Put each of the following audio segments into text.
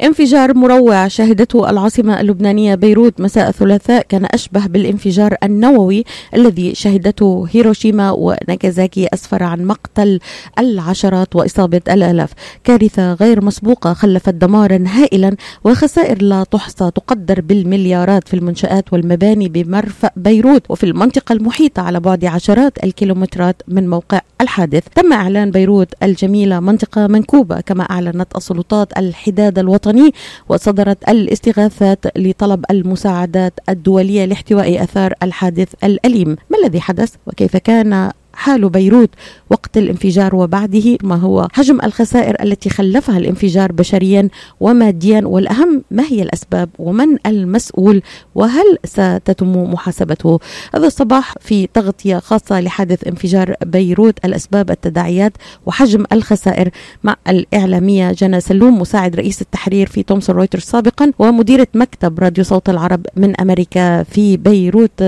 انفجار مروع شهدته العاصمة اللبنانية بيروت مساء الثلاثاء كان أشبه بالانفجار النووي الذي شهدته هيروشيما وناكازاكي أسفر عن مقتل العشرات وإصابة الآلاف. كارثة غير مسبوقة خلفت دمارا هائلا وخسائر لا تحصى تقدر بالمليارات في المنشآت والمباني بمرفأ بيروت وفي المنطقة المحيطة على بعد عشرات الكيلومترات من موقع الحادث. تم إعلان بيروت الجميلة منطقة منكوبة كما أعلنت السلطات الحداد الوطني الوطني وصدرت الاستغاثات لطلب المساعدات الدولية لاحتواء أثار الحادث الأليم. ما الذي حدث؟ وكيف كان حال بيروت وقت الانفجار وبعده ما هو حجم الخسائر التي خلفها الانفجار بشريا وماديا والأهم ما هي الأسباب ومن المسؤول وهل ستتم محاسبته؟ هذا الصباح في تغطية خاصة لحادث انفجار بيروت الأسباب التداعيات وحجم الخسائر. مع الإعلامية جنى سلوم مساعد رئيس التحرير في تومسون رويترز سابقا ومديرة مكتب راديو صوت العرب من أمريكا في بيروت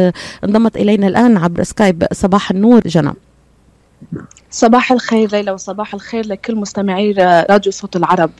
انضمت إلينا الآن عبر سكايب صباح النور جنى. صباح الخير ليلى وصباح الخير لكل مستمعي راديو صوت العرب.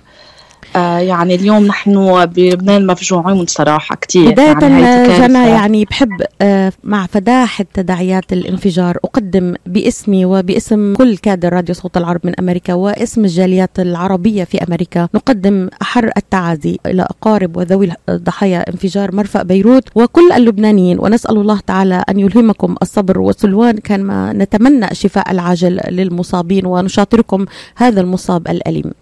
يعني اليوم نحن بلبنان مفجوعين صراحة كثير بداية يعني جنى يعني بحب آه مع فداحة تداعيات الانفجار أقدم باسمي وباسم كل كادر راديو صوت العرب من أمريكا واسم الجاليات العربية في أمريكا. نقدم أحر التعازي إلى أقارب وذوي ضحايا انفجار مرفأ بيروت وكل اللبنانيين. ونسأل الله تعالى أن يلهمكم الصبر والسلوان. كما نتمنى الشفاء العاجل للمصابين ونشاطركم هذا المصاب الأليم.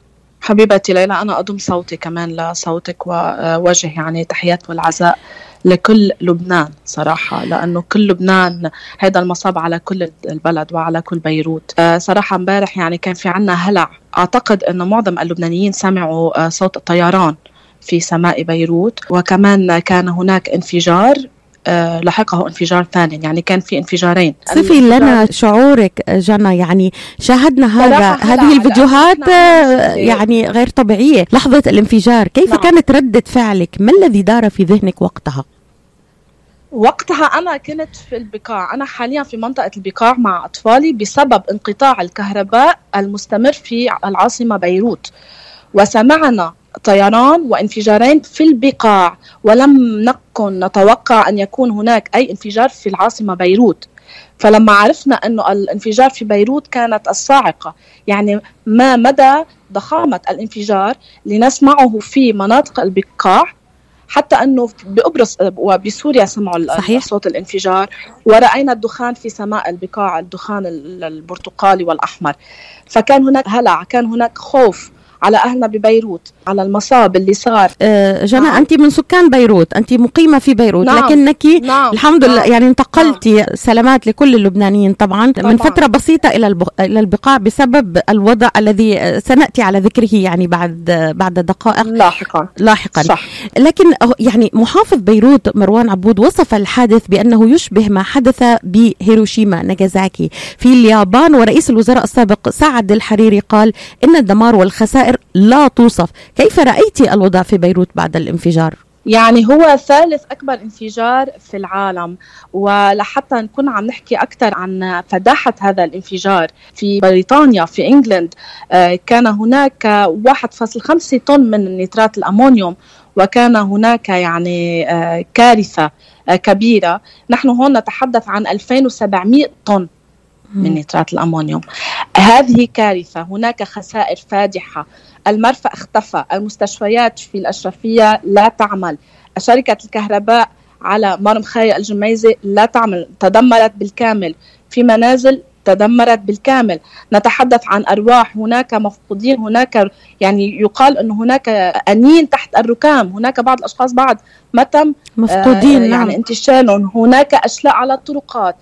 حبيبتي ليلى أنا أضم صوتي كمان لصوتك ووجه يعني تحيات والعزاء لكل لبنان صراحة لأنه كل لبنان هذا المصاب على كل البلد وعلى كل بيروت. صراحة امبارح يعني كان في عنا هلع. أعتقد أنه معظم اللبنانيين سمعوا صوت الطيران في سماء بيروت وكمان كان هناك انفجار. آه، لحقه انفجار ثاني يعني كان في انفجارين. صفي لنا شعورك جنى يعني شاهدنا هذا هذه الفيديوهات آه، يعني غير طبيعية. لحظة الانفجار كيف نعم. كانت ردة فعلك؟ ما الذي دار في ذهنك وقتها؟ وقتها أنا كنت في البقاع. أنا حاليا في منطقة البقاع مع أطفالي بسبب انقطاع الكهرباء المستمر في العاصمة بيروت. وسمعنا طيران وانفجارين في البقاع ولم نكن نتوقع أن يكون هناك أي انفجار في العاصمة بيروت. فلما عرفنا أنه الانفجار في بيروت كانت الصاعقة يعني ما مدى ضخامة الانفجار لنسمعه في مناطق البقاع حتى أنه بقبرص وبسوريا سمعوا صحيح. صوت الانفجار ورأينا الدخان في سماء البقاع الدخان البرتقالي والأحمر. فكان هناك هلع كان هناك خوف. على أهلنا ببيروت على المصاب اللي صار آه جنى نعم. أنت من سكان بيروت أنت مقيمة في بيروت نعم. لكنك نعم. الحمد لله نعم. يعني انتقلتي نعم. سلامات لكل اللبنانيين طبعا, طبعا. من فترة بسيطة إلى إلى البقاع بسبب الوضع الذي سنأتي على ذكره يعني بعد بعد دقائق لاحقا لاحقا صح. لكن يعني محافظ بيروت مروان عبود وصف الحادث بأنه يشبه ما حدث بهيروشيما ناجازاكي في اليابان ورئيس الوزراء السابق سعد الحريري قال إن الدمار والخسائر خسائر لا توصف. كيف رأيت الوضع في بيروت بعد الانفجار؟ يعني هو ثالث أكبر انفجار في العالم ولحتى نكون عم نحكي أكثر عن فداحة هذا الانفجار في بريطانيا في إنجلند. آه، كان هناك 1.5 طن من نيترات الأمونيوم وكان هناك يعني آه، كارثة آه، كبيرة. نحن هون نتحدث عن 2700 طن. من نترات الأمونيوم. هذه كارثة. هناك خسائر فادحة. المرفأ اختفى. المستشفيات في الأشرفية لا تعمل. شركة الكهرباء على مرم خاية الجميزة لا تعمل. تدمرت بالكامل. في منازل تدمرت بالكامل. نتحدث عن أرواح. هناك مفقودين. هناك يعني يقال أن هناك أنين تحت الركام. هناك بعض الأشخاص بعد ما تم مفقودين آه يعني نعم. انتشالهم هناك أشلاء على الطرقات.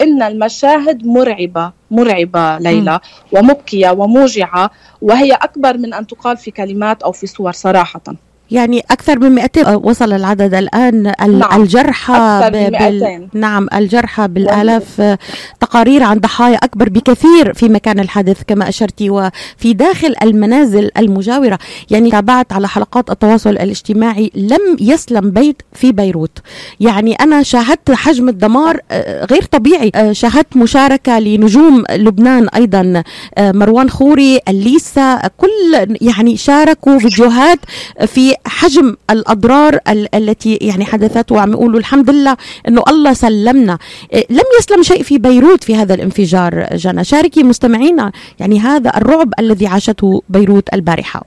إن المشاهد مرعبة مرعبة ليلى ومبكية وموجعة وهي أكبر من أن تقال في كلمات أو في صور صراحة. يعني أكثر من 200 وصل العدد الآن نعم. الجرحى 200. نعم الجرحى بالآلاف تقارير عن ضحايا أكبر بكثير في مكان الحادث كما أشرتي وفي داخل المنازل المجاورة. يعني تابعت على حلقات التواصل الاجتماعي لم يسلم بيت في بيروت. يعني أنا شاهدت حجم الدمار آه، غير طبيعي. آه، شاهدت مشاركة لنجوم لبنان أيضا. آه، مروان خوري الليسا كل يعني شاركوا فيديوهات في حجم الأضرار التي يعني حدثت وعم يقولوا الحمد لله إنه الله سلمنا. إيه، لم يسلم شيء في بيروت في هذا الانفجار جنى. شاركي مستمعينا يعني هذا الرعب الذي عاشته بيروت البارحة.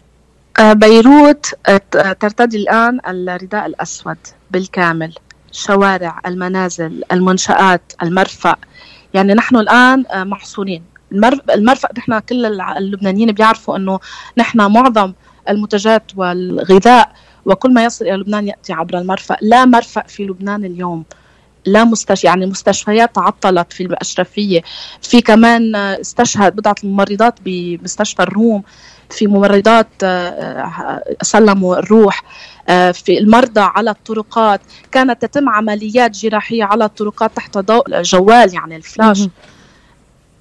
آه، بيروت آه، ترتدي الآن الرداء الأسود بالكامل. شوارع المنازل المنشآت المرفأ. يعني نحن الآن آه، محصورين المرفأ نحن كل اللبنانيين بيعرفوا أنه نحن معظم المنتجات والغذاء وكل ما يصل إلى لبنان يأتي عبر المرفأ، لا مرفأ في لبنان اليوم. لا مستشفى يعني المستشفيات تعطلت في الأشرفية. في كمان استشهد بضعة الممرضات بمستشفى الروم. في ممرضات آه، سلموا الروح. آه، في المرضى على الطرقات. كانت تتم عمليات جراحية على الطرقات تحت ضوء الجوال يعني الفلاش.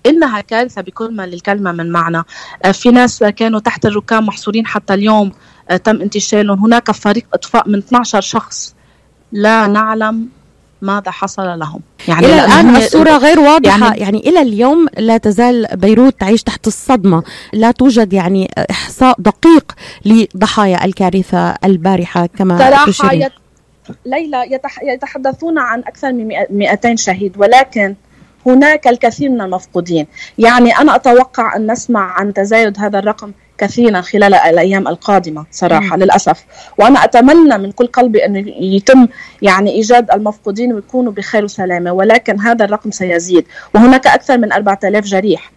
إنها كارثة بكل ما للكلمة من معنى. آه، في ناس كانوا تحت الركام محصورين حتى اليوم آه، تم انتشالهم. هناك فريق إطفاء من 12 شخص. لا نعلم ماذا حصل لهم. يعني إلى الآن الصورة غير واضحة. يعني, يعني إلى اليوم لا تزال بيروت تعيش تحت الصدمة. لا توجد يعني إحصاء دقيق لضحايا الكارثة البارحة كما يت... ليلى يتحدثون عن أكثر من 200 شهيد. ولكن هناك الكثير من المفقودين. يعني أنا أتوقع أن نسمع عن تزايد هذا الرقم كثيرا خلال الأيام القادمة صراحة مم. للأسف. وأنا أتمنى من كل قلبي انه يتم يعني إيجاد المفقودين ويكونوا بخير وسلامة ولكن هذا الرقم سيزيد. وهناك أكثر من 4000 جريح.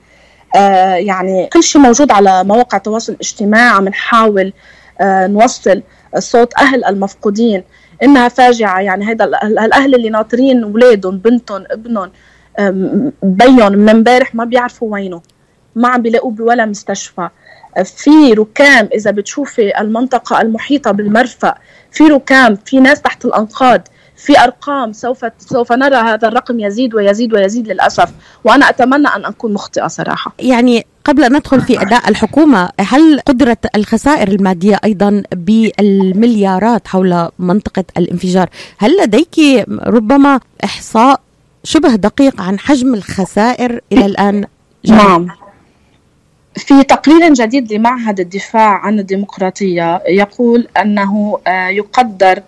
آه يعني كل شيء موجود على مواقع التواصل الاجتماعي عم نحاول آه نوصل صوت أهل المفقودين إنها فاجعة. يعني هذا الأهل اللي ناطرين أولادهم بنتهم ابنهم بيهم من امبارح ما بيعرفوا وينه. ما عم بيلاقوه بولا مستشفى. في ركام إذا بتشوفي المنطقة المحيطة بالمرفأ في ركام في ناس تحت الأنقاض في أرقام سوف سوف نرى هذا الرقم يزيد ويزيد ويزيد للأسف. وأنا أتمنى أن أكون مخطئة صراحة. يعني قبل أن ندخل في أداء الحكومة هل قدرت الخسائر المادية أيضا بالمليارات حول منطقة الانفجار هل لديك ربما إحصاء شبه دقيق عن حجم الخسائر إلى الآن؟ نعم. في تقرير جديد لمعهد الدفاع عن الديمقراطية يقول أنه آه، يقدر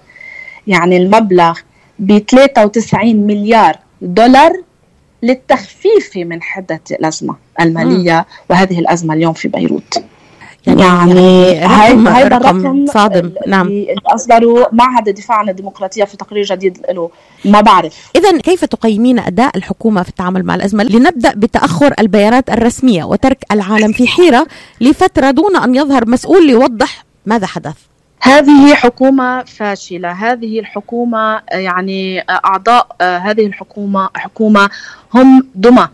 يعني المبلغ ب 93 مليار دولار للتخفيف من حدة الأزمة المالية وهذه الأزمة اليوم في بيروت. يعني, يعني هذا الرقم صادم. نعم. اللي اصدروا معهد الدفاع عن الديمقراطية في تقرير جديد له. ما بعرف. إذا كيف تقيمين أداء الحكومة في التعامل مع الأزمة؟ لنبدأ بتأخر البيانات الرسمية وترك العالم في حيرة لفترة دون أن يظهر مسؤول ليوضح ماذا حدث. هذه حكومة فاشلة. هذه الحكومة يعني أعضاء هذه الحكومة حكومة هم دمى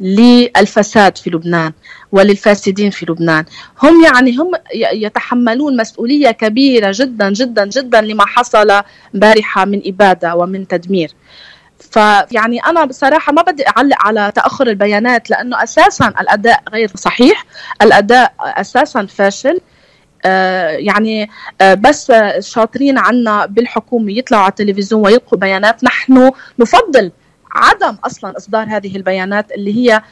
للفساد في لبنان. وللفاسدين في لبنان. هم يعني هم يتحملون مسؤولية كبيرة جدا جدا جدا لما حصل بارحة من إبادة ومن تدمير. فيعني أنا بصراحة ما بدي أعلق على تأخر البيانات لأنه أساسا الأداء غير صحيح. الأداء أساسا فاشل. آه يعني آه بس شاطرين عنا بالحكومة يطلعوا على التلفزيون ويلقوا بيانات. نحن نفضل عدم أصلا إصدار هذه البيانات اللي هي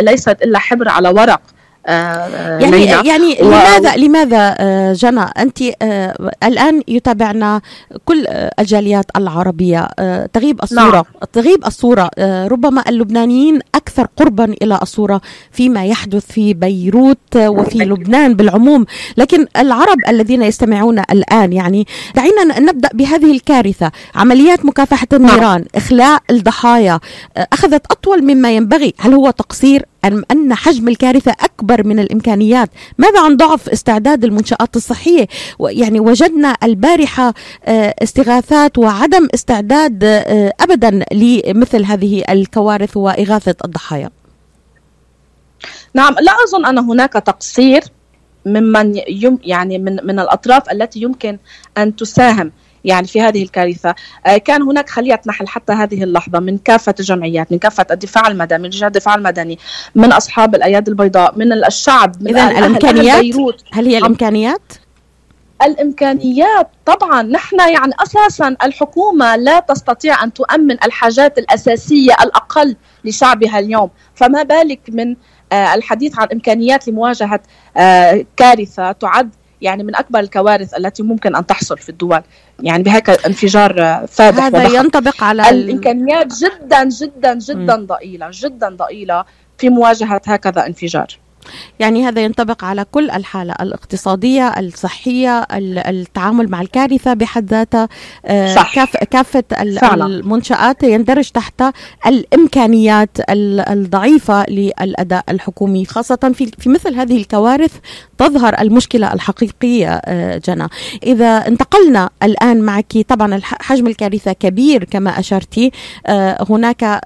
ليست إلا حبر على ورق. يعني ليلى. يعني و... لماذا لماذا آه، جنى أنت آه، الآن يتابعنا كل الجاليات العربية تغيب الصورة. نعم. تغيب الصورة. ربما اللبنانيين أكثر قربا إلى الصورة فيما يحدث في بيروت وفي لبنان بالعموم. لكن العرب الذين يستمعون الآن يعني دعينا نبدأ بهذه الكارثة. عمليات مكافحة النيران إخلاء الضحايا أخذت أطول مما ينبغي. هل هو تقصير أم أن حجم الكارثة أكبر من الإمكانيات. ماذا عن ضعف استعداد المنشآت الصحية؟ يعني وجدنا البارحة آه، استغاثات وعدم استعداد آه، أبدا لمثل هذه الكوارث وإغاثة الضحايا. نعم لا أظن أن هناك تقصير ممن يم يعني من من الأطراف التي يمكن أن تساهم. يعني في هذه الكارثة آه، كان هناك خلية نحل حتى هذه اللحظة من كافة الجمعيات من كافة الدفاع المدني من رجال الدفاع المدني من أصحاب الأيادي البيضاء من الشعب من إذا الإمكانيات بيروت. هل هي الإمكانيات؟ الإمكانيات طبعا نحن يعني أساسا الحكومة لا تستطيع أن تؤمن الحاجات الأساسية الأقل لشعبها اليوم فما بالك من آه، الحديث عن إمكانيات لمواجهة آه، كارثة تعد يعني من أكبر الكوارث التي ممكن أن تحصل في الدول. يعني بهيك انفجار فادح هذا وضخم. ينطبق على الإمكانيات جدا جدا جدا ضئيلة جدا ضئيلة في مواجهة هكذا انفجار. يعني هذا ينطبق على كل الحالة الاقتصادية الصحية التعامل مع الكارثة بحد ذاتها آه،. كاف كافة فعلا. المنشآت يندرج تحت الإمكانيات الضعيفة للأداء الحكومي خاصة في, في مثل هذه الكوارث تظهر المشكلة الحقيقية آه، جنى إذا انتقلنا الآن معك طبعا حجم الكارثة كبير كما أشرتي آه، هناك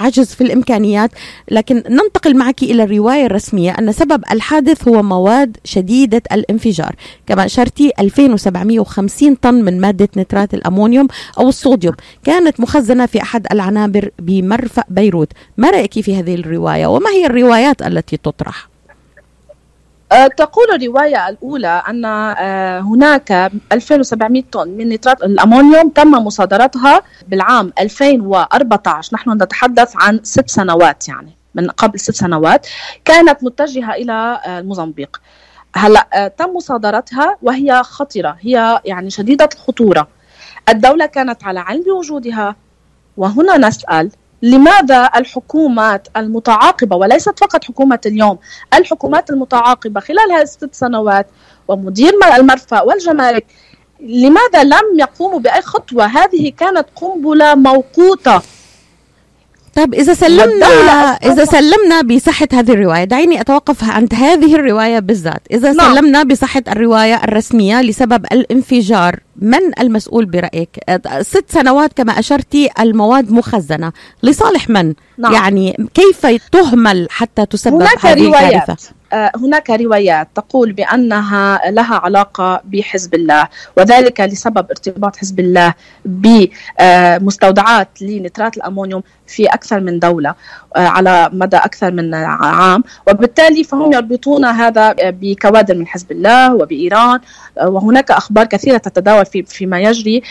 عجز في الإمكانيات لكن ننتقل معك إلى الرواية الرسمية أن سبب الحادث هو مواد شديدة الانفجار. كما أشرتي 2750 طن من مادة نترات الأمونيوم أو الصوديوم كانت مخزنة في أحد العنابر بمرفأ بيروت. ما رأيك في هذه الرواية؟ وما هي الروايات التي تطرح؟ أه، تقول الرواية الأولى أن أه، هناك 2700 طن من نترات الأمونيوم تم مصادرتها بالعام 2014 نحن نتحدث عن ست سنوات يعني. من قبل ست سنوات كانت متجهة إلى آه، الموزمبيق هلأ آه، تم مصادرتها وهي خطرة هي يعني شديدة الخطورة. الدولة كانت على علم بوجودها. وهنا نسأل لماذا الحكومات المتعاقبة وليست فقط حكومة اليوم الحكومات المتعاقبة خلال هذه الست سنوات ومدير المرفأ والجمارك لماذا لم يقوموا بأي خطوة؟ هذه كانت قنبلة موقوتة. طيب إذا سلمنا إذا سلمنا بصحة هذه الرواية دعيني أتوقف عند هذه الرواية بالذات. إذا نعم. سلمنا بصحة الرواية الرسمية لسبب الانفجار من المسؤول برأيك؟ ست سنوات كما أشرتي المواد مخزنة. لصالح من؟ نعم. يعني كيف تهمل حتى تسبب هذه الكارثة؟ هناك روايات تقول بأنها لها علاقة بحزب الله وذلك لسبب ارتباط حزب الله بمستودعات لنترات الأمونيوم في أكثر من دولة آه، على مدى أكثر من عام. وبالتالي فهم يربطون هذا بكوادر من حزب الله وبإيران آه، وهناك أخبار كثيرة تتداول في فيما يجري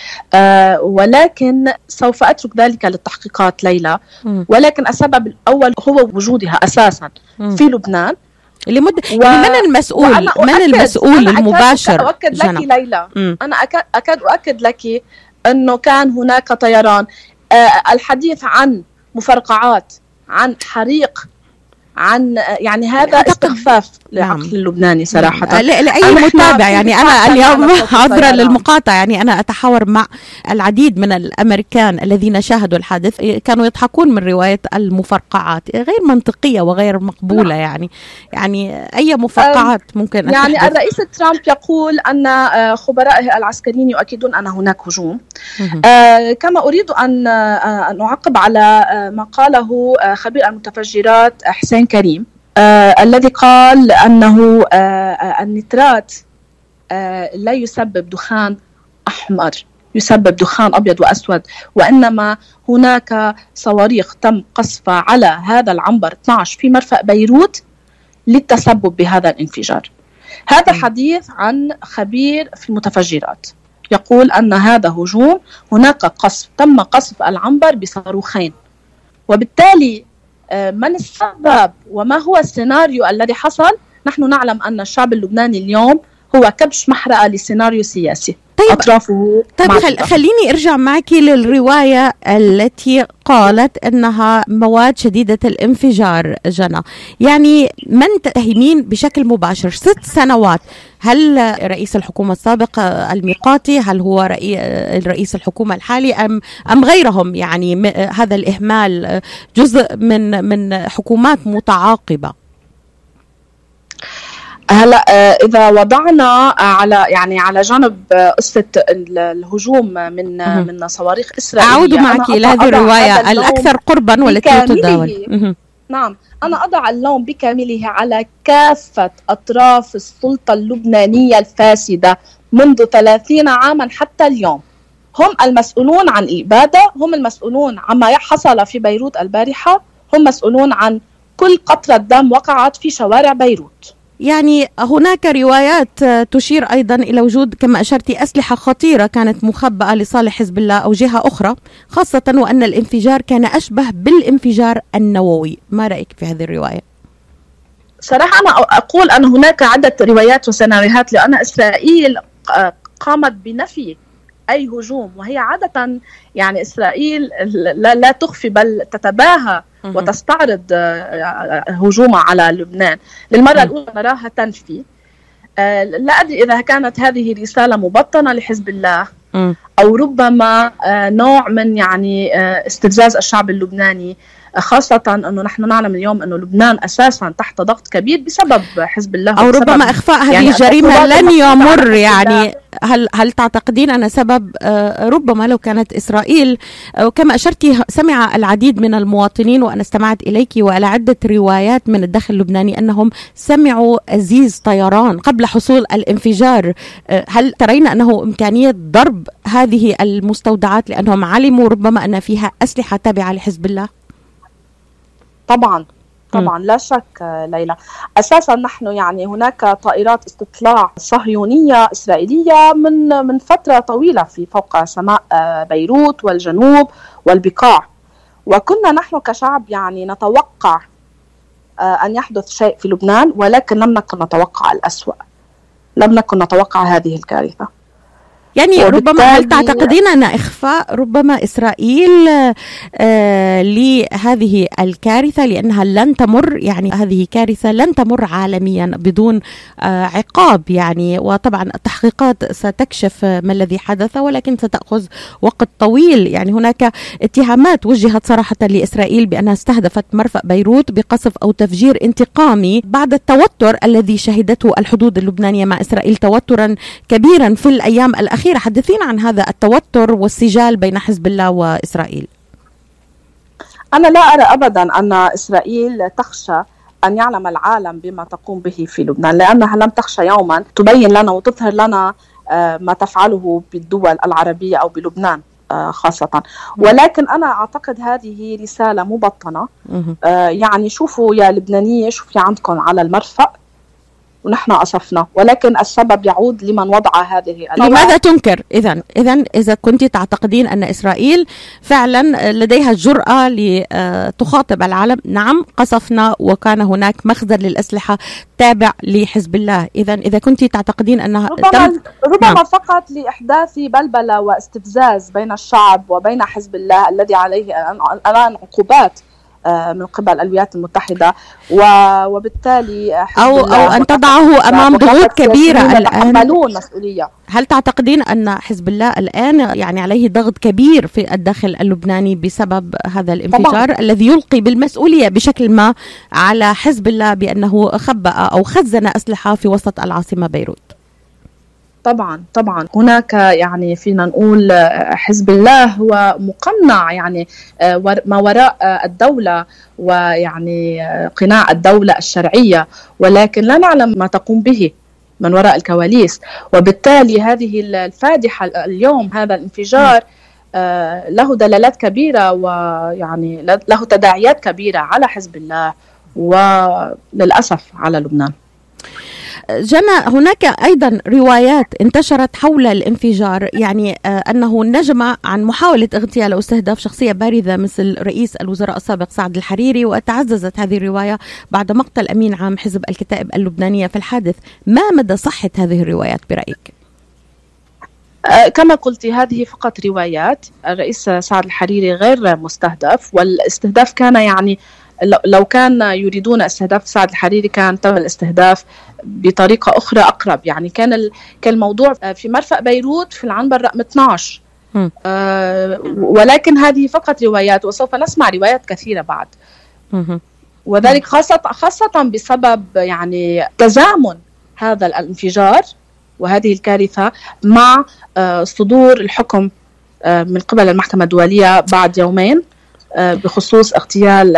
ولكن سوف أترك ذلك للتحقيقات ليلى. ولكن السبب الأول هو وجودها أساسا في لبنان. لمدة و... يعني من المسؤول من المسؤول أنا المباشر أؤكد لك جنة. ليلى م. أنا أكاد, أكاد أؤكد لك أنه كان هناك طيران آه الحديث عن مفرقعات عن حريق عن يعني هذا استخفاف للعقل نعم. اللبناني صراحة نعم. لأي متابع يعني أنا اليوم عذرا للمقاطعة يعني أنا أتحاور مع العديد من الأمريكان الذين شاهدوا الحادث كانوا يضحكون من رواية المفرقعات غير منطقية وغير مقبولة نعم. يعني يعني أي مفرقعات ممكن يعني. الرئيس ترامب يقول أن آه، خبرائه العسكريين يؤكدون أن هناك هجوم آه كما أريد أن آه أن أعقب على ما قاله خبير المتفجرات حسين كريم. آه الذي قال أنه آه, النترات آه لا يسبب دخان أحمر يسبب دخان أبيض وأسود وإنما هناك صواريخ تم قصفها على هذا العنبر 12 في مرفأ بيروت للتسبب بهذا الانفجار. هذا حديث عن خبير في المتفجرات. يقول أن هذا هجوم هناك قصف تم قصف العنبر بصاروخين وبالتالي من السبب وما هو السيناريو الذي حصل؟ نحن نعلم أن الشعب اللبناني اليوم هو كبش محرقة لسيناريو سياسي. طيب أطرافه طيب خل خليني أرجع معك للرواية التي قالت إنها مواد شديدة الانفجار جنى. يعني من تتهمين بشكل مباشر؟ ست سنوات. هل رئيس الحكومة السابق الميقاتي هل هو رئيس الحكومة الحالي ام أم غيرهم؟ يعني هذا الإهمال جزء من من حكومات متعاقبة. هلا آه، إذا وضعنا على يعني على جانب آه، قصة الهجوم من من صواريخ إسرائيل. أعود معك إلى هذه الرواية الأكثر قربا والتي تداول. نعم. أنا أضع اللوم بكامله على كافة أطراف السلطة اللبنانية الفاسدة منذ 30 عاما حتى اليوم. هم المسؤولون عن الإبادة هم المسؤولون عما حصل في بيروت البارحة هم مسؤولون عن كل قطرة دم وقعت في شوارع بيروت. يعني هناك روايات تشير أيضا إلى وجود كما اشرتي أسلحة خطيرة كانت مخبأة لصالح حزب الله أو جهة أخرى خاصة وأن الانفجار كان أشبه بالانفجار النووي، ما رأيك في هذه الرواية؟ صراحة أنا أقول أن هناك عدة روايات وسيناريوهات لأن إسرائيل قامت بنفي أي هجوم وهي عادة يعني إسرائيل لا, لا تخفي بل تتباهى وتستعرض آه، هجومها على لبنان. للمرة الأولى نراها تنفي. آه، لا أدري إذا كانت هذه رسالة مبطنة لحزب الله أو ربما آه، نوع من يعني استفزاز الشعب اللبناني. خاصة أنه نحن نعلم اليوم أنه لبنان أساسا تحت ضغط كبير بسبب حزب الله أو ربما إخفاء هذه يعني الجريمة لن يمر يعني. هل هل تعتقدين أن سبب آه، ربما لو كانت إسرائيل وكما أشرتي سمع العديد من المواطنين وأنا استمعت إليك وإلى عدة روايات من الداخل اللبناني أنهم سمعوا أزيز طيران قبل حصول الانفجار. آه، هل ترين أنه إمكانية ضرب هذه المستودعات لأنهم علموا ربما أن فيها أسلحة تابعة لحزب الله؟ طبعا طبعا لا شك ليلى. أساسا نحن يعني هناك طائرات استطلاع صهيونية إسرائيلية من من فترة طويلة في فوق سماء بيروت والجنوب والبقاع. وكنا نحن كشعب يعني نتوقع أن يحدث شيء في لبنان ولكن لم نكن نتوقع الأسوأ. لم نكن نتوقع هذه الكارثة. يعني ربما هل تعتقدين أن إخفاء ربما إسرائيل آه لهذه الكارثة لأنها لن تمر يعني هذه كارثة لن تمر عالميا بدون آه عقاب يعني. وطبعا التحقيقات ستكشف ما الذي حدث ولكن ستأخذ وقت طويل. يعني هناك اتهامات وجهت صراحة لإسرائيل بأنها استهدفت مرفأ بيروت بقصف أو تفجير انتقامي بعد التوتر الذي شهدته الحدود اللبنانية مع إسرائيل توترا كبيرا في الأيام الأخيرة. الأخيرة حدثينا عن هذا التوتر والسجال بين حزب الله وإسرائيل. أنا لا أرى أبدا أن إسرائيل تخشى أن يعلم العالم بما تقوم به في لبنان لأنها لم تخشى يوما. تبين لنا وتظهر لنا آه، ما تفعله بالدول العربية أو بلبنان آه، خاصة. ولكن أنا أعتقد هذه رسالة مبطنة. آه، يعني شوفوا يا لبنانية شوفي عندكم على المرفأ. ونحن أصفنا ولكن السبب يعود لمن وضع هذه لماذا تنكر؟ إذا إذا إذا كنت تعتقدين أن إسرائيل فعلا لديها الجرأة لتخاطب العالم نعم قصفنا وكان هناك مخزن للأسلحة تابع لحزب الله. إذا إذا كنت تعتقدين أنها ربما, تم... ربما نعم. فقط لإحداث بلبلة واستفزاز بين الشعب وبين حزب الله الذي عليه الآن عقوبات. آه، من قبل الولايات المتحدة. وبالتالي أو أو أن تضعه أمام ضغوط كبيرة الآن. مسؤولية هل تعتقدين أن حزب الله الآن يعني عليه ضغط كبير في الداخل اللبناني بسبب هذا الانفجار طبعا. الذي يلقي بالمسؤولية بشكل ما على حزب الله بأنه خبأ أو خزن أسلحة في وسط العاصمة بيروت؟ طبعا طبعا. هناك يعني فينا نقول آه، حزب الله هو مقنع يعني آه، ما وراء آه، الدولة ويعني قناع الدولة الشرعية. ولكن لا نعلم ما تقوم به من وراء الكواليس. وبالتالي هذه الفادحة اليوم هذا الانفجار له دلالات كبيرة ويعني له تداعيات كبيرة على حزب الله. وللأسف على لبنان. جنى هناك أيضا روايات انتشرت حول الانفجار يعني آه، أنه نجم عن محاولة اغتيال أو أستهداف شخصية بارزة مثل رئيس الوزراء السابق سعد الحريري وتعززت هذه الرواية بعد مقتل أمين عام حزب الكتائب اللبنانية في الحادث. ما مدى صحة هذه الروايات برأيك؟ آه، كما قلت هذه فقط روايات. الرئيس سعد الحريري غير مستهدف والأستهداف كان يعني لو كان يريدون استهداف سعد الحريري كان تم الاستهداف بطريقة أخرى أقرب. يعني كان كان الموضوع في مرفأ بيروت في العنبر رقم 12 آه ولكن هذه فقط روايات وسوف نسمع روايات كثيرة بعد. وذلك خاصة خاصة بسبب يعني تزامن هذا الانفجار وهذه الكارثة مع آه صدور الحكم آه من قبل المحكمة الدولية بعد يومين. بخصوص اغتيال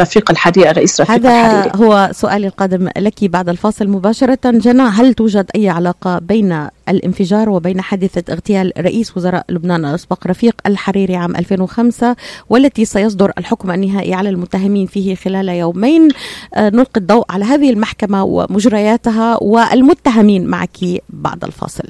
رفيق الحريري الرئيس رفيق هذا الحريري هو سؤالي القادم لك بعد الفاصل مباشرة. جنى هل توجد أي علاقة بين الانفجار وبين حادثة اغتيال رئيس وزراء لبنان الأسبق رفيق الحريري عام 2005 والتي سيصدر الحكم النهائي على المتهمين فيه خلال يومين؟ نلقي الضوء على هذه المحكمة ومجرياتها والمتهمين معك بعد الفاصل.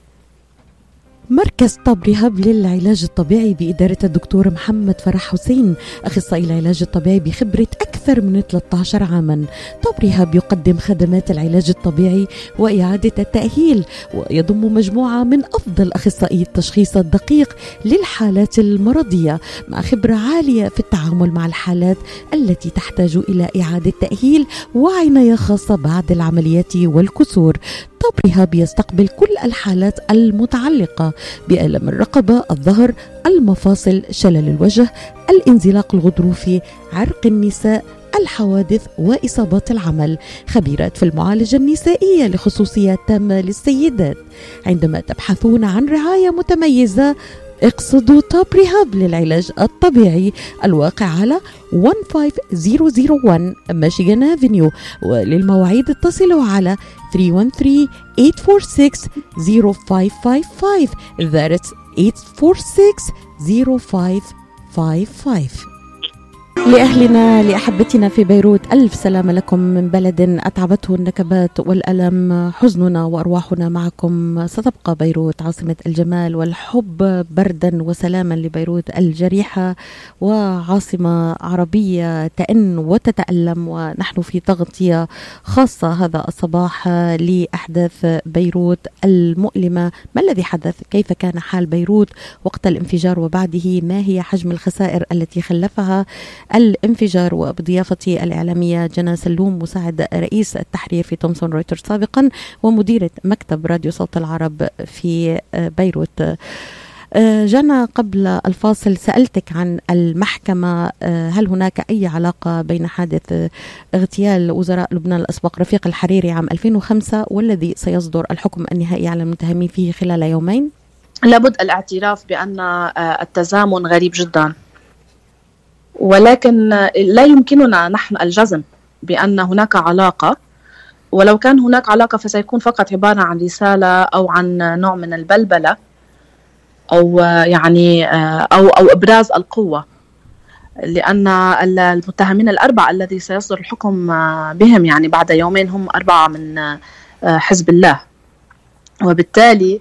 مركز طب رهاب للعلاج الطبيعي بإدارة الدكتور محمد فرح حسين أخصائي العلاج الطبيعي بخبرة أكثر من 13 عاما. طب رهاب يقدم خدمات العلاج الطبيعي وإعادة التأهيل ويضم مجموعة من أفضل أخصائي التشخيص الدقيق للحالات المرضية مع خبرة عالية في التعامل مع الحالات التي تحتاج إلى إعادة تأهيل وعناية خاصة بعد العمليات والكسور. طب رهاب يستقبل كل الحالات المتعلقة بألم الرقبة، الظهر، المفاصل، شلل الوجه، الانزلاق الغضروفي، عرق النساء، الحوادث وإصابات العمل. خبيرات في المعالجة النسائية لخصوصيات تامة للسيدات. عندما تبحثون عن رعاية متميزة اقصدوا توب ريهاب للعلاج الطبيعي. الواقع على 15001 ميشيغان افنيو وللمواعيد اتصلوا على 313 846 0555 That's 846 0555 لأهلنا لأحبتنا في بيروت ألف سلامة لكم من بلد أتعبته النكبات والألم. حزننا وأرواحنا معكم ستبقى بيروت عاصمة الجمال والحب بردا وسلاما لبيروت الجريحة. وعاصمة عربية تئن وتتألم ونحن في تغطية خاصة هذا الصباح لأحداث بيروت المؤلمة. ما الذي حدث؟ كيف كان حال بيروت وقت الانفجار وبعده؟ ما هي حجم الخسائر التي خلفها؟ الانفجار وبضيافتي الإعلامية جنى سلوم مساعد رئيس التحرير في تومسون رويترز سابقا ومديرة مكتب راديو صوت العرب في بيروت. جنى قبل الفاصل سألتك عن المحكمة. هل هناك أي علاقة بين حادث اغتيال وزراء لبنان الأسبق رفيق الحريري عام 2005 والذي سيصدر الحكم النهائي على المتهمين فيه خلال يومين؟ لابد الاعتراف بأن التزامن غريب جدا. ولكن لا يمكننا نحن الجزم بأن هناك علاقة. ولو كان هناك علاقة فسيكون فقط عبارة عن رسالة أو عن نوع من البلبلة أو يعني أو أو إبراز القوة. لأن المتهمين الأربعة الذي سيصدر الحكم بهم يعني بعد يومين هم أربعة من حزب الله. وبالتالي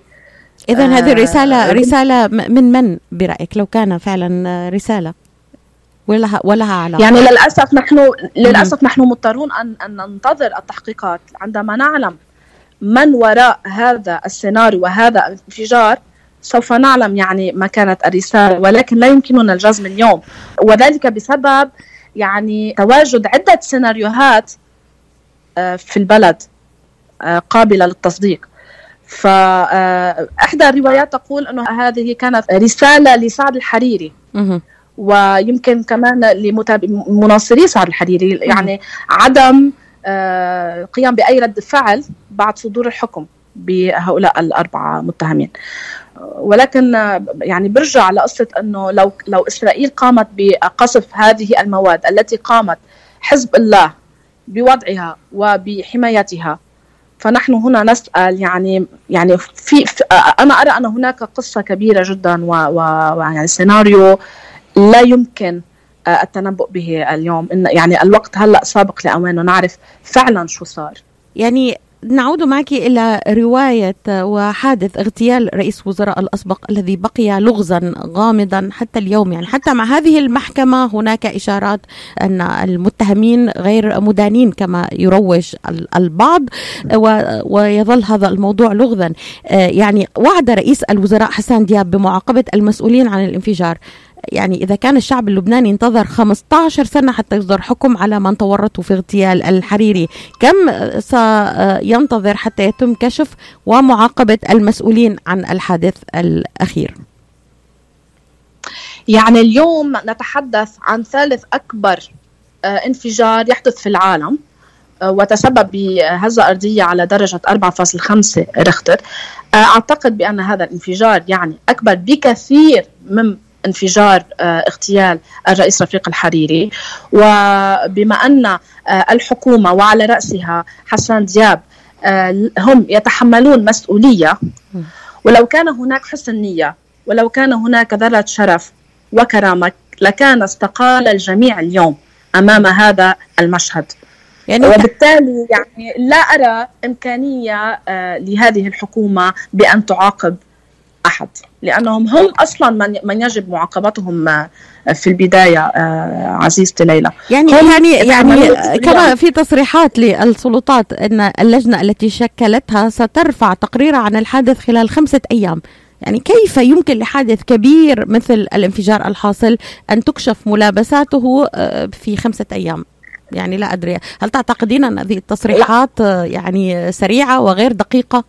إذا هذه الرسالة رسالة من من برأيك؟ لو كان فعلا رسالة. ولها ولها علاقه يعني للأسف نحن للأسف نحن مضطرون ان أن ننتظر التحقيقات. عندما نعلم من وراء هذا السيناريو وهذا الانفجار سوف نعلم يعني ما كانت الرسالة ولكن لا يمكننا الجزم اليوم. وذلك بسبب يعني تواجد عدة سيناريوهات في البلد قابلة للتصديق. فاحدى الروايات تقول إنه هذه كانت رسالة لسعد الحريري. ويمكن كمان لمناصري سعد الحريري يعني عدم القيام بأي رد فعل بعد صدور الحكم بهؤلاء الأربعة متهمين. ولكن يعني برجع لقصة إنه لو لو إسرائيل قامت بقصف هذه المواد التي قامت حزب الله بوضعها وبحمايتها فنحن هنا نسأل يعني يعني في, في أنا أرى أن هناك قصة كبيرة جدا ويعني سيناريو لا يمكن التنبؤ به اليوم. إن يعني الوقت هلأ سابق لاوانه نعرف فعلا شو صار. يعني نعود معك إلى رواية وحادث اغتيال رئيس وزراء الأسبق الذي بقي لغزا غامضا حتى اليوم. يعني حتى مع هذه المحكمة هناك إشارات أن المتهمين غير مدانين كما يروج البعض ويظل هذا الموضوع لغزا. يعني وعد رئيس الوزراء حسان دياب بمعاقبة المسؤولين عن الانفجار يعني إذا كان الشعب اللبناني انتظر 15 سنة حتى يصدر حكم على من تورطوا في اغتيال الحريري. كم سينتظر حتى يتم كشف ومعاقبة المسؤولين عن الحادث الأخير؟ يعني اليوم نتحدث عن ثالث أكبر انفجار يحدث في العالم وتسبب بهزة أرضية على درجة 4.5 ريختر. أعتقد بأن هذا الانفجار يعني أكبر بكثير من انفجار اغتيال الرئيس رفيق الحريري. وبما أن الحكومة وعلى رأسها حسان دياب هم يتحملون مسؤولية. ولو كان هناك حسن نية ولو كان هناك ذرة شرف وكرامة لكان استقال الجميع اليوم أمام هذا المشهد. يعني وبالتالي يعني لا أرى إمكانية آه، لهذه الحكومة بأن تعاقب أحد لأنهم هم أصلا من, من يجب معاقبتهم آه، في البداية آه، عزيزتي ليلى يعني يعني يعني كما في تصريحات للسلطات أن اللجنة التي شكلتها سترفع تقرير عن الحادث خلال خمسة أيام يعني كيف يمكن لحادث كبير مثل الانفجار الحاصل أن تكشف ملابساته في خمسة أيام يعني لا أدري هل تعتقدين أن هذه التصريحات. يعني سريعة وغير دقيقة؟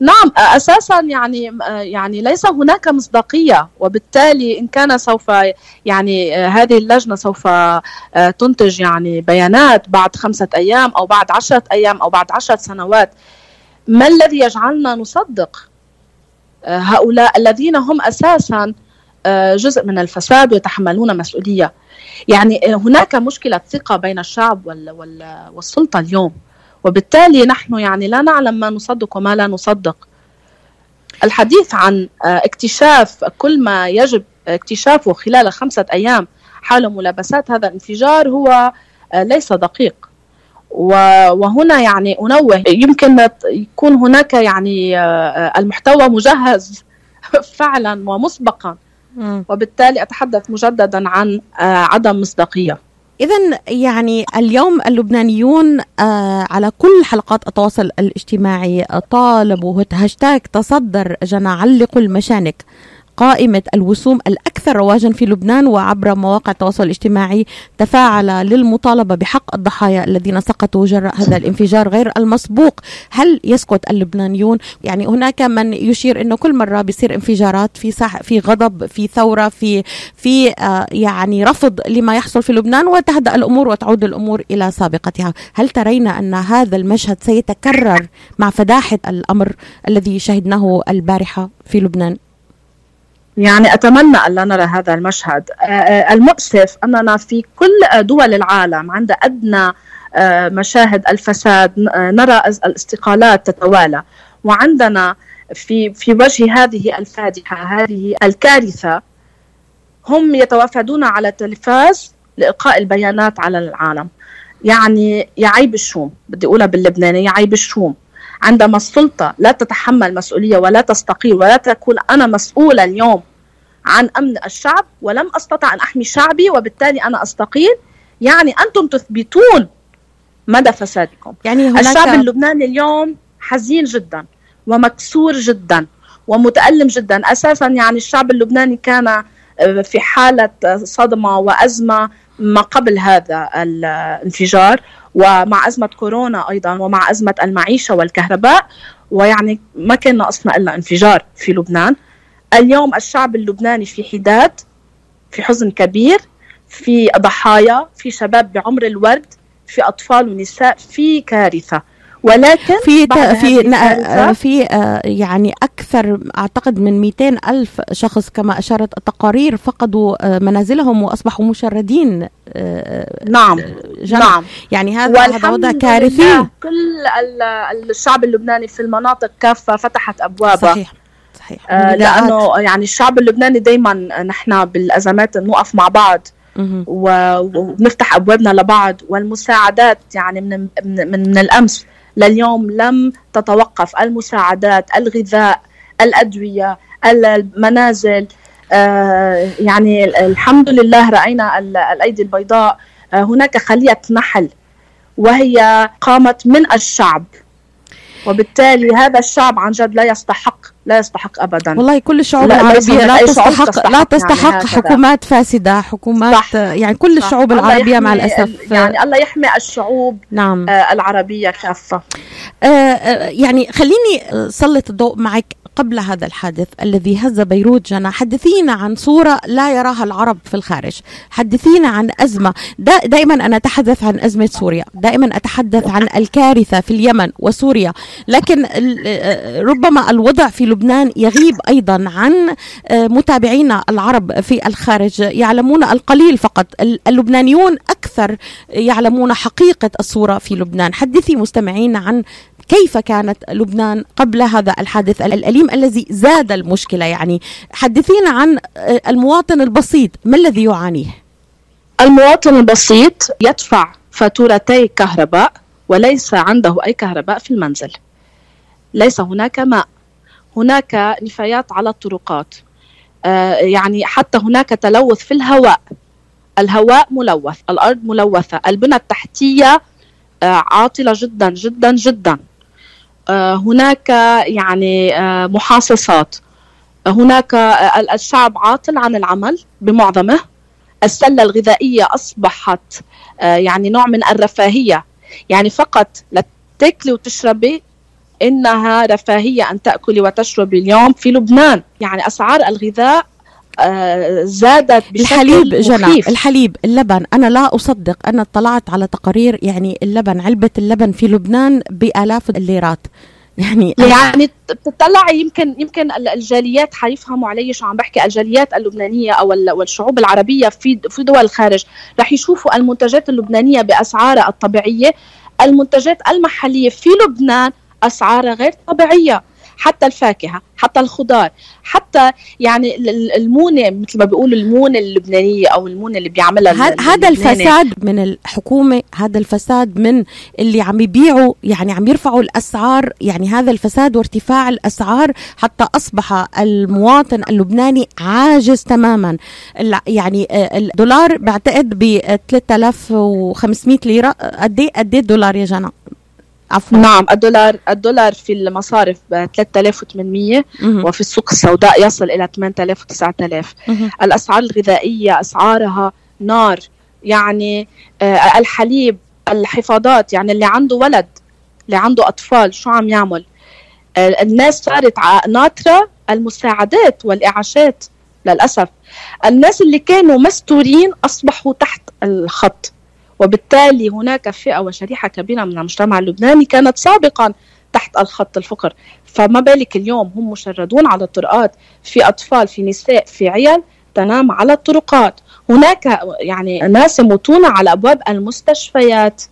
نعم أساسا يعني يعني ليس هناك مصداقية وبالتالي إن كان سوف يعني هذه اللجنة سوف تنتج يعني بيانات بعد خمسة أيام أو بعد عشرة أيام أو بعد عشرة سنوات. ما الذي يجعلنا نصدق؟ هؤلاء الذين هم أساسا جزء من الفساد ويتحملون مسؤولية. يعني هناك مشكلة ثقة بين الشعب والسلطة اليوم. وبالتالي نحن يعني لا نعلم ما نصدق وما لا نصدق. الحديث عن آه، اكتشاف كل ما يجب اكتشافه خلال خمسة أيام حول ملابسات هذا الانفجار هو آه، ليس دقيق. وهنا يعني أنوه يمكن يكون هناك يعني آه، المحتوى مجهز فعلا ومسبقا. وبالتالي أتحدث مجددا عن عدم مصداقية. إذا يعني اليوم اللبنانيون آه على كل حلقات التواصل الاجتماعي طالبوا هاشتاج تصدر جنا علقوا المشانك. قائمة الوسوم الأكثر رواجا في لبنان وعبر مواقع التواصل الاجتماعي تفاعل للمطالبة بحق الضحايا الذين سقطوا جراء هذا الانفجار غير المسبوق. هل يسكت اللبنانيون؟ يعني هناك من يشير أنه كل مرة بيصير انفجارات في سح في غضب في ثورة في في آه يعني رفض لما يحصل في لبنان وتهدأ الأمور وتعود الأمور إلى سابقتها. هل ترين أن هذا المشهد سيتكرر مع فداحة الأمر الذي شهدناه البارحة في لبنان؟ يعني أتمنى أن لا نرى هذا المشهد. آه، آه، المؤسف أننا في كل دول العالم عند أدنى آه، مشاهد الفساد نرى الاستقالات تتوالى. وعندنا في في وجه هذه الفادحة هذه الكارثة هم يتوافدون على التلفاز لإلقاء البيانات على العالم. يعني يعيب الشوم بدي أقولها باللبناني يعيب الشوم. عندما السلطة لا تتحمل مسؤولية ولا تستقيل ولا تقول أنا مسؤولة اليوم عن أمن الشعب ولم أستطع أن أحمي شعبي وبالتالي أنا أستقيل يعني أنتم تثبتون مدى فسادكم. يعني هناك... الشعب اللبناني اليوم حزين جدا ومكسور جدا ومتألم جدا. أساسا يعني الشعب اللبناني كان آه، في حالة صدمة وأزمة ما قبل هذا الانفجار. ومع أزمة كورونا أيضا ومع أزمة المعيشة والكهرباء ويعني ما كان ناقصنا إلا انفجار في لبنان. اليوم الشعب اللبناني في حداد في حزن كبير في ضحايا في شباب بعمر الورد في أطفال ونساء في كارثة. ولكن في في آه، في آه، يعني أكثر أعتقد من 200 ألف شخص كما أشارت التقارير فقدوا آه، منازلهم وأصبحوا مشردين نعم جنة. نعم. يعني هذا هذا وضع كارثي. كل الشعب اللبناني في المناطق كافة فتحت ابوابها صحيح صحيح. لأنه يعني الشعب اللبناني دائما نحن بالأزمات نوقف مع بعض ونفتح أبوابنا لبعض والمساعدات يعني من من, من الأمس لليوم لم تتوقف المساعدات الغذاء الأدوية المنازل آه، يعني الحمد لله رأينا الأيدي البيضاء آه، هناك خلية نحل وهي قامت من الشعب. وبالتالي هذا الشعب عن جد لا يستحق لا يستحق ابدا. والله كل الشعوب العربيه لا تستحق, تستحق لا تستحق يعني حكومات فاسدة حكومات صح. يعني كل صح. الشعوب العربية مع الأسف. يعني الله يحمي الشعوب نعم. آه العربية كافه آه, آه، يعني خليني سلط الضوء معك قبل هذا الحادث الذي هز بيروت جنى حدثينا عن صورة لا يراها العرب في الخارج. حدثينا عن أزمة. دا دائما أنا أتحدث عن أزمة سوريا. دائما أتحدث عن الكارثة في اليمن وسوريا. لكن ربما الوضع في لبنان يغيب أيضا عن متابعينا العرب في الخارج. يعلمون القليل فقط. اللبنانيون أكثر يعلمون حقيقة الصورة في لبنان. حدثي مستمعين عن كيف كانت لبنان قبل هذا الحادث الأليم الذي زاد المشكلة. يعني حدثينا عن المواطن البسيط. ما الذي يعانيه؟ المواطن البسيط يدفع فاتورتي كهرباء وليس عنده أي كهرباء في المنزل. ليس هناك ماء. هناك نفايات على الطرقات. آه يعني حتى هناك تلوث في الهواء. الهواء ملوث الأرض ملوثة البنى التحتية آه عاطلة جدا جدا جدا. آه هناك يعني محاصصات. هناك الشعب عاطل عن العمل بمعظمه. السلة الغذائية أصبحت يعني نوع من الرفاهية. يعني فقط لتاكلي وتشربي إنها رفاهية أن تاكلي وتشربي اليوم في لبنان. يعني أسعار الغذاء زادت بشكل الحليب جنى الحليب اللبن. أنا لا أصدق أنا اطلعت على تقارير يعني اللبن علبة اللبن في لبنان بآلاف الليرات. يعني يعني بتطلعي يمكن يمكن الجاليات حيفهموا علي شو عم بحكي. الجاليات اللبنانية أو والشعوب العربية في في دول الخارج رح يشوفوا المنتجات اللبنانية بأسعارها الطبيعية. المنتجات المحلية في لبنان اسعارها غير طبيعية حتى الفاكهة حتى الخضار حتى يعني المونة مثل ما بيقولوا المونة اللبنانية أو المونة اللي بيعملها هذا الفساد من الحكومة هذا الفساد من اللي عم يبيعوا يعني عم يرفعوا الأسعار يعني هذا الفساد وارتفاع الأسعار حتى أصبح المواطن اللبناني عاجز تماما. يعني الدولار بعتقد ب 3500 ليرة. قد إيه قد إيه الدولار يا جنى؟ عفوا. نعم الدولار الدولار في المصارف ب 3800 وفي السوق السوداء يصل إلى 8000 و 9000 الأسعار الغذائية أسعارها نار يعني آه الحليب الحفاضات يعني اللي عنده ولد اللي عنده أطفال شو عم يعمل؟ آه الناس صارت ناطرة المساعدات والإعاشات للأسف. الناس اللي كانوا مستورين أصبحوا تحت الخط. وبالتالي هناك فئة وشريحة كبيرة من المجتمع اللبناني كانت سابقا تحت الخط الفقر. فما بالك اليوم هم مشردون على الطرقات في أطفال في نساء في عيال تنام على الطرقات. هناك يعني ناس يموتون على أبواب المستشفيات.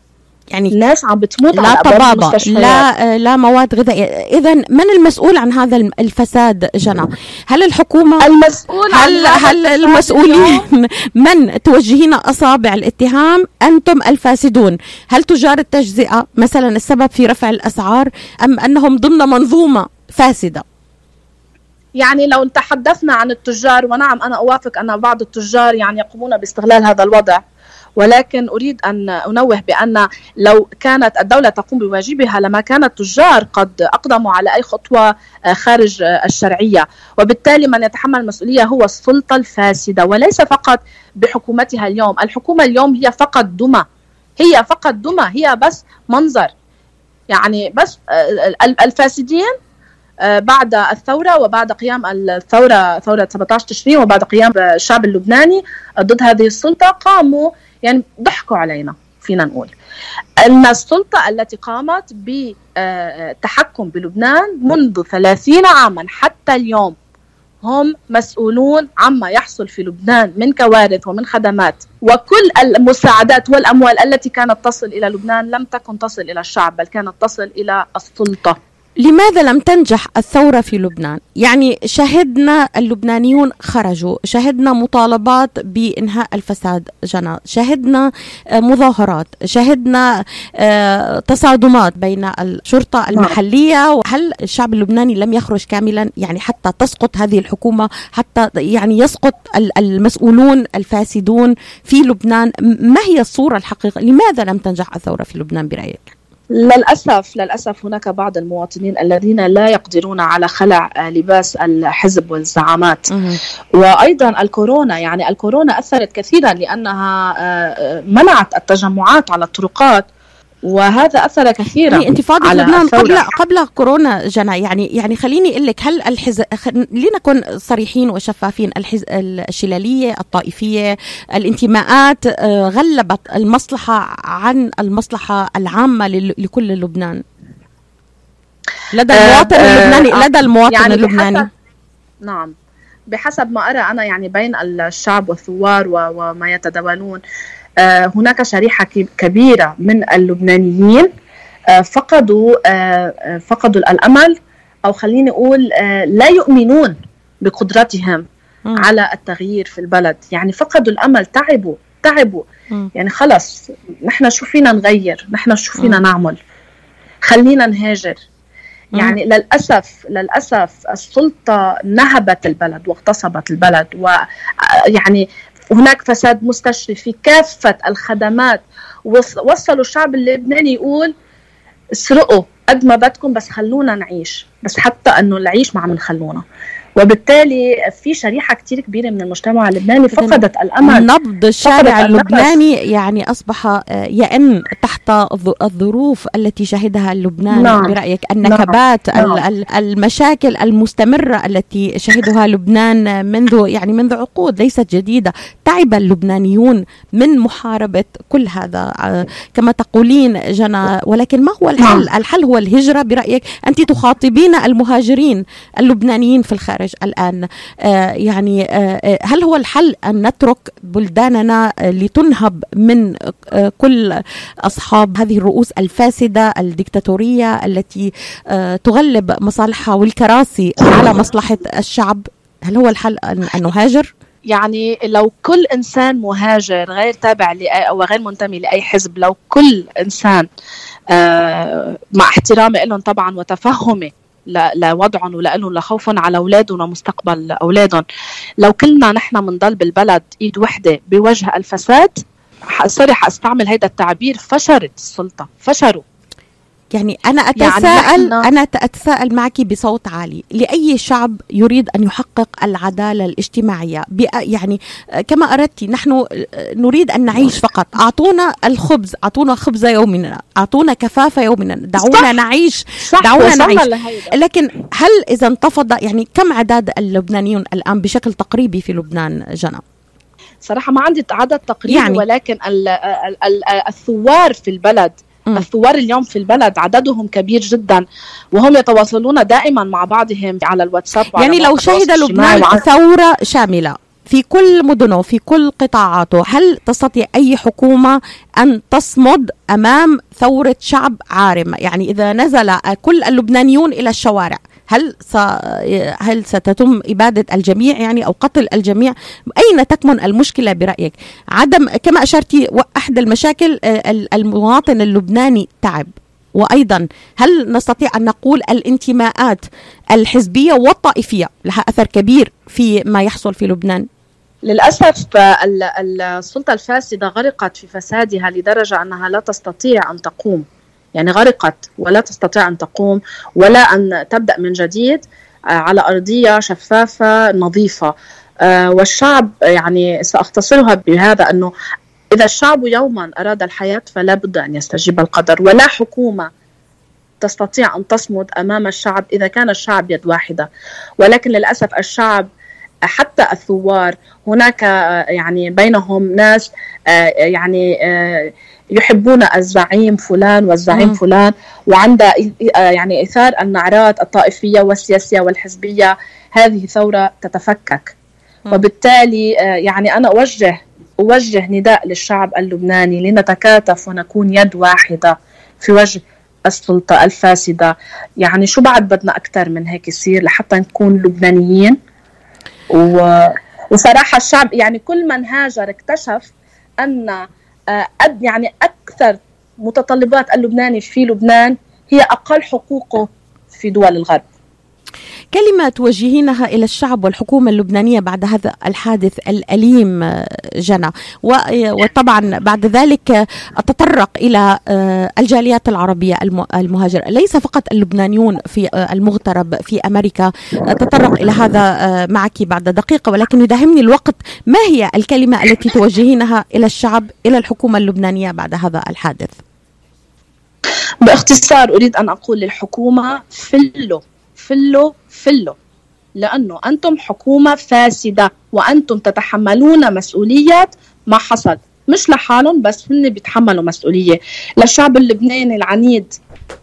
يعني الناس عم بتموت لا طبابة لا لا مواد غذائية. إذا من المسؤول عن هذا الفساد جنى؟ هل الحكومة؟ المسؤول هل هل المسؤولين من توجهين أصابع الاتهام؟ أنتم الفاسدون. هل تجار التجزئة مثلا السبب في رفع الأسعار؟ أم أنهم ضمن منظومة فاسدة؟ يعني لو تحدثنا عن التجار ونعم أنا أوافق أن بعض التجار يعني يقومون باستغلال هذا الوضع. ولكن أريد أن أنوه بأن لو كانت الدولة تقوم بواجبها لما كان التجار قد أقدموا على أي خطوة خارج الشرعية. وبالتالي من يتحمل المسؤولية هو السلطة الفاسدة وليس فقط بحكومتها اليوم. الحكومة اليوم هي فقط دمى. هي فقط دمى. هي بس منظر. يعني بس الفاسدين بعد الثورة وبعد قيام الثورة ثورة 17 تشرين وبعد قيام الشعب اللبناني ضد هذه السلطة قاموا يعني ضحكوا علينا فينا نقول. أن السلطة التي قامت بتحكم بلبنان منذ 30 عاما حتى اليوم هم مسؤولون عما يحصل في لبنان من كوارث ومن خدمات. وكل المساعدات والأموال التي كانت تصل إلى لبنان لم تكن تصل إلى الشعب بل كانت تصل إلى السلطة. لماذا لم تنجح الثورة في لبنان؟ يعني شهدنا اللبنانيون خرجوا شهدنا مطالبات بإنهاء الفساد جنى شهدنا مظاهرات شهدنا تصادمات بين الشرطة المحلية. وهل الشعب اللبناني لم يخرج كاملا؟ يعني حتى تسقط هذه الحكومة حتى يعني يسقط المسؤولون الفاسدون في لبنان. ما هي الصورة الحقيقية لماذا لم تنجح الثورة في لبنان برأيك؟ للأسف للأسف هناك بعض المواطنين الذين لا يقدرون على خلع لباس الحزب والزعامات. وأيضا الكورونا يعني الكورونا أثرت كثيرا لأنها منعت التجمعات على الطرقات. وهذا أثر كثيرا هي انتفاضة لبنان قبل قبل كورونا جنى يعني يعني خليني أقول لك هل الحز لنكن صريحين وشفافين الحز... الشلالية الطائفية الانتماءات غلبت المصلحة عن المصلحة العامة لكل لبنان؟ لدى المواطن آه اللبناني آه لدى المواطن يعني اللبناني. بحسب نعم. بحسب ما أرى أنا يعني بين الشعب والثوار وما يتداولون آه هناك شريحة كبيرة من اللبنانيين آه فقدوا آه فقدوا الأمل أو خليني أقول لا يؤمنون بقدرتهم على التغيير في البلد. يعني فقدوا الأمل تعبوا تعبوا. يعني خلص نحن شو فينا نغير؟ نحن شو فينا نعمل؟ خلينا نهاجر. يعني للأسف للأسف السلطة نهبت البلد واغتصبت البلد ويعني هناك فساد مستشري في كافة الخدمات. وصلوا الشعب اللبناني يقول اسرقوا قد ما بدكم بس خلونا نعيش. بس حتى إنه العيش ما عم نخلونا. وبالتالي في شريحة كثير كبيرة من المجتمع اللبناني فقدت الأمل نبض الشارع اللبناني يعني أصبح آه، يئن تحت الظروف التي شهدها لبنان نعم. برأيك النكبات نعم. نعم. المشاكل المستمرة التي شهدها لبنان منذ يعني منذ عقود ليست جديدة تعب اللبنانيون من محاربة كل هذا آه، كما تقولين جنى ولكن ما هو الحل نعم. الحل هو الهجرة برأيك أنت تخاطبين المهاجرين اللبنانيين في الخارج الخارج الآن آه، يعني آه، آه، هل هو الحل أن نترك بلداننا لتنهب من كل أصحاب هذه الرؤوس الفاسدة الدكتاتورية التي تغلب مصالحها والكراسي على مصلحة الشعب هل هو الحل أن نهاجر؟ يعني لو كل إنسان مهاجر غير تابع لأي أو غير منتمي لأي حزب لو كل إنسان مع احترامي لهم طبعا وتفهمي لوضعهم ولهم لخوفهم على اولادهم ومستقبل اولادهم لو كلنا نحن بنضل بالبلد إيد وحدة بوجه الفساد سوري حأستعمل هيدا التعبير فشرت السلطة فشروا. يعني أنا أتساءل يعني أنا أتساءل معك بصوت عالي. لأي شعب يريد أن يحقق العدالة الاجتماعية؟ يعني كما أردت نحن نريد أن نعيش فقط. أعطونا الخبز أعطونا خبز يومنا أعطونا كفاف يومنا. دعونا صح. نعيش صح دعونا نعيش. لكن هل إذا انتفض يعني كم عدد اللبنانيون الآن بشكل تقريبي في لبنان جنى؟ صراحة ما عندي عدد تقريبي يعني؟ ولكن الثوار في البلد الثوار اليوم في البلد عددهم كبير جدا وهم يتواصلون دائما مع بعضهم على الواتساب يعني لو شهد لبنان ثورة شاملة في كل مدنه في كل قطاعاته هل تستطيع أي حكومة أن تصمد أمام ثورة شعب عارمة يعني إذا نزل كل اللبنانيون إلى الشوارع هل. هل ستتم إبادة الجميع يعني أو قتل الجميع أين تكمن المشكلة برأيك عدم كما أشرتي أحد المشاكل آه، المواطن اللبناني تعب وأيضا هل نستطيع أن نقول الانتماءات الحزبية والطائفية لها أثر كبير في ما يحصل في لبنان؟ للأسف السلطة الفاسدة غرقت في فسادها لدرجة أنها لا تستطيع أن تقوم يعني غرقت ولا تستطيع أن تقوم ولا أن تبدأ من جديد آه، على أرضية شفافة نظيفة. آه، والشعب يعني سأختصرها بهذا أنه إذا الشعب يوما أراد الحياة فلا بد أن يستجيب القدر ولا حكومة تستطيع أن تصمد أمام الشعب إذا كان الشعب يد واحدة. ولكن للأسف الشعب حتى الثوار هناك آه، يعني بينهم ناس يعني يحبون الزعيم فلان والزعيم مم. فلان وعند يعني إثار النعرات الطائفية والسياسية والحزبية هذه ثورة تتفكك. وبالتالي آه، يعني أنا أوجه أوجه نداء للشعب اللبناني لنتكاتف ونكون يد واحدة في وجه السلطة الفاسدة يعني شو بعد بدنا أكثر من هيك يصير لحتى نكون لبنانيين و... وصراحة الشعب يعني كل من هاجر اكتشف أن آه، أد يعني أكثر متطلبات اللبناني في لبنان هي أقل حقوقه في دول الغرب. كلمة توجهينها إلى الشعب والحكومة اللبنانية بعد هذا الحادث الأليم جنى. وطبعا بعد ذلك أتطرق إلى آه، الجاليات العربية المهاجرة ليس فقط اللبنانيون في آه، المغترب في أمريكا أتطرق إلى هذا آه، معك بعد دقيقة ولكن يداهمني الوقت. ما هي الكلمة التي توجهينها إلى الشعب إلى الحكومة اللبنانية بعد هذا الحادث؟ باختصار أريد أن أقول للحكومة فلوا فلوا فلوا لأنه أنتم حكومة فاسدة وأنتم تتحملون مسؤولية ما حصل. مش لحالهم بس هن بيتحملوا مسؤولية. للشعب اللبناني العنيد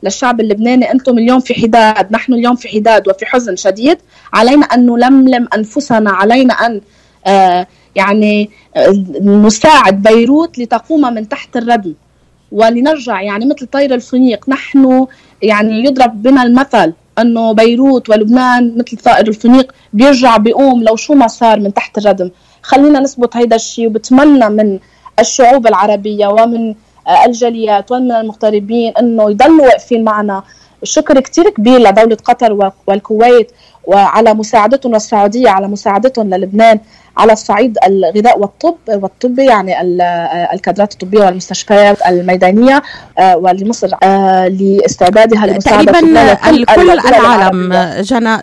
للشعب اللبناني أنتم اليوم في حداد نحن اليوم في حداد وفي حزن شديد. علينا أن نلملم أنفسنا علينا أن آه يعني آه نساعد بيروت لتقوم من تحت الردم. ولنرجع يعني مثل طير الفنيق نحن يعني يضرب بنا المثل. أنه بيروت ولبنان مثل طائر الفنيق بيرجع بيقوم لو شو ما صار من تحت الردم. خلينا نثبت هيدا الشيء وبتمنى من الشعوب العربية ومن الجاليات ومن المغتربين إنه يضلوا واقفين معنا. الشكر كثير كبير لدولة قطر والكويت وعلى مساعدتهم والسعودية على مساعدتهم للبنان. على الصعيد الغذاء والطب والطبي يعني الكادرات الطبية والمستشفيات الميدانية آه، ولمصر آه، لاستعدادها لمساعدة تقريبا كل العالم جنى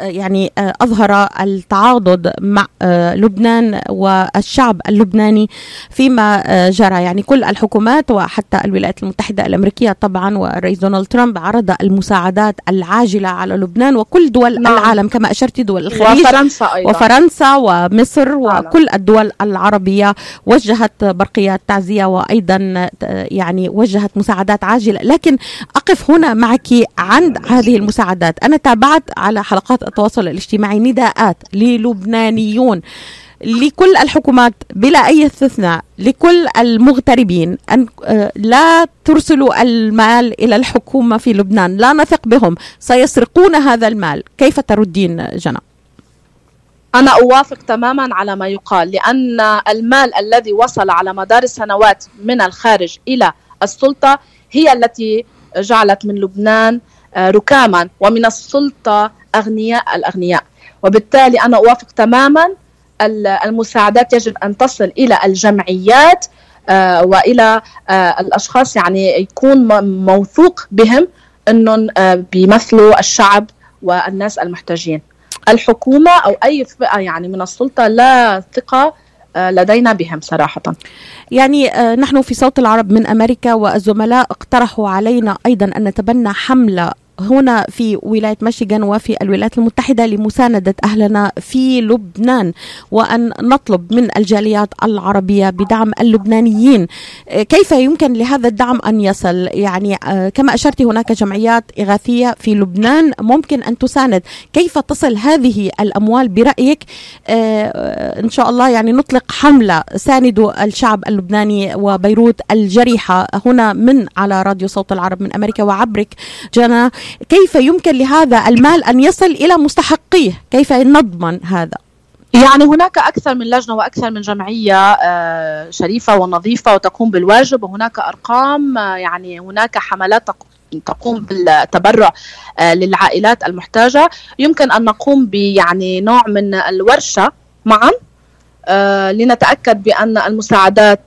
يعني آه، أظهر التعاضد مع لبنان والشعب اللبناني فيما جرى. يعني كل الحكومات وحتى الولايات المتحدة الأمريكية طبعا والرئيس دونالد ترامب عرض المساعدات العاجلة على لبنان وكل دول نعم. العالم كما أشرت دول الخليج وفرنسا أيضا. وفرنسا و مصر وكل الدول العربية وجهت برقيات تعزية وأيضا يعني وجهت مساعدات عاجلة. لكن أقف هنا معك عند هذه المساعدات. أنا تابعت على حلقات التواصل الاجتماعي نداءات للبنانيون لكل الحكومات بلا أي استثناء لكل المغتربين أن لا ترسلوا المال إلى الحكومة في لبنان. لا نثق بهم. سيسرقون هذا المال. كيف تردين جنى أنا أوافق تماما على ما يقال لأن المال الذي وصل على مدار السنوات من الخارج إلى السلطة هي التي جعلت من لبنان آه، ركاما ومن السلطة أغنياء الأغنياء. وبالتالي أنا أوافق تماما المساعدات يجب أن تصل إلى الجمعيات آه، وإلى آه، الأشخاص يعني يكون موثوق بهم إنهم بيمثلوا الشعب والناس المحتاجين. الحكومة أو أي فئة يعني من السلطة لا ثقة آه، لدينا بهم صراحة. يعني آه، نحن في صوت العرب من أمريكا والزملاء اقترحوا علينا أيضا أن نتبنى حملة هنا في ولاية ميشيغان وفي الولايات المتحدة لمساندة أهلنا في لبنان وأن نطلب من الجاليات العربية بدعم اللبنانيين. كيف يمكن لهذا الدعم أن يصل؟ يعني آه، كما أشرت هناك جمعيات إغاثية في لبنان ممكن أن تساند. كيف تصل هذه الأموال برأيك؟ آه، إن شاء الله يعني نطلق حملة ساندوا الشعب اللبناني وبيروت الجريحة هنا من على راديو صوت العرب من أمريكا وعبرك جنى. كيف يمكن لهذا المال أن يصل إلى مستحقيه؟ كيف نضمن هذا؟ يعني هناك أكثر من لجنة وأكثر من جمعية آه، شريفة ونظيفة وتقوم بالواجب وهناك أرقام آه، يعني هناك حملات تقوم بالتبرع آه، للعائلات المحتاجة. يمكن أن نقوم بيعني نوع من الورشة معا لنتأكد بأن المساعدات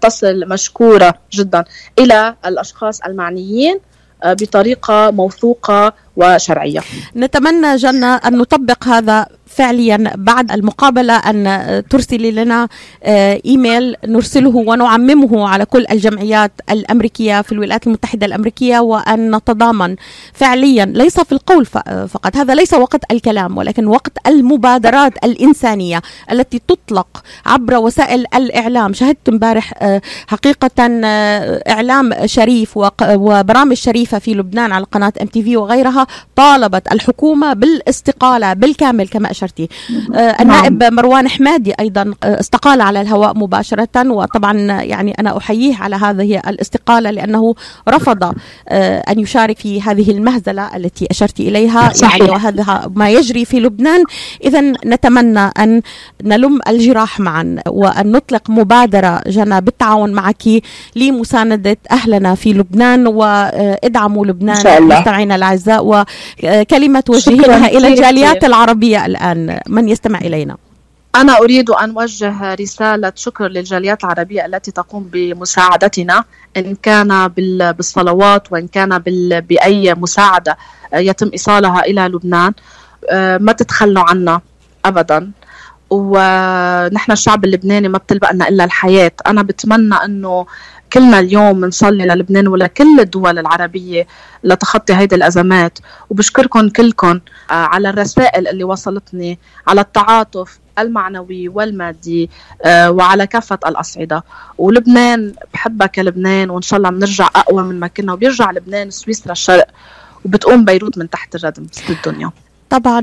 تصل مشكورة جدا إلى الأشخاص المعنيين. بطريقة موثوقة وشرعية. نتمنى جنة أن نطبق هذا فعليا بعد المقابلة أن ترسلي لنا آه، إيميل نرسله ونعممه على كل الجمعيات الأمريكية في الولايات المتحدة الأمريكية وأن نتضامن فعليا. ليس في القول فقط. هذا ليس وقت الكلام ولكن وقت المبادرات الإنسانية التي تطلق عبر وسائل الإعلام. شهدت امبارح آه، حقيقة آه، إعلام شريف وبرامج شريفة في لبنان على قناة ام تي في وغيرها طالبت الحكومة بالإستقالة بالكامل كما اشرتي آه، النائب نعم. مروان حمادي أيضا آه، استقال على الهواء مباشرة وطبعا يعني أنا أحييه على هذه الاستقالة لأنه رفض آه، أن يشارك في هذه المهزلة التي أشرت إليها. صحيح. يعني وهذا ما يجري في لبنان. اذا نتمنى أن نلم الجراح معا وأن نطلق مبادرة جنى بالتعاون معك لمساندة أهلنا في لبنان وإدعموا لبنان مستمعينا الأعزاء وكلمة توجهينها إلى الجاليات العربية الآن. الآن من يستمع إلينا. أنا أريد أن أوجه رسالة شكر للجاليات العربية التي تقوم بمساعدتنا إن كان بالصلوات وإن كان بأي مساعدة يتم إيصالها إلى لبنان آه، ما تتخلوا عنا أبدا. ونحن الشعب اللبناني ما بتلبقنا إلا الحياة. أنا بتمنى أنه كلنا اليوم بنصلي للبنان ولكل الدول العربية لتخطي هيدي الأزمات. وبشكركم كلكم آه، على الرسائل اللي وصلتني على التعاطف المعنوي والمادي وعلى كافة الأصعدة. ولبنان بحبها كلبنان وإن شاء الله بنرجع أقوى من ما كنا وبيرجع لبنان سويسرا الشرق وبتقوم بيروت من تحت الردم الدنيا. طبعا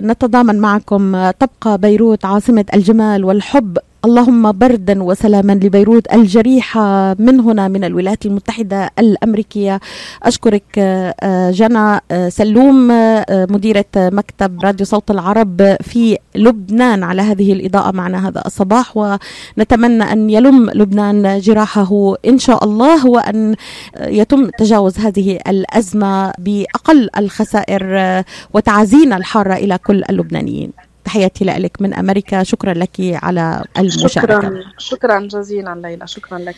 نتضامن معكم. تبقى بيروت عاصمة الجمال والحب. اللهم بردا وسلاما لبيروت الجريحة من هنا من الولايات المتحدة الأمريكية. أشكرك آه، جنى آه، سلوم آه، مديرة مكتب راديو صوت العرب في لبنان على هذه الإضاءة معنا هذا الصباح. ونتمنى أن يلم لبنان جراحه إن شاء الله وأن يتم تجاوز هذه الأزمة بأقل الخسائر وتعزينا الحارة إلى كل اللبنانيين. تحياتي لك من أمريكا. شكرا لك على المشاركة. شكرا شكرا جزيلا ليلى. شكرا لك.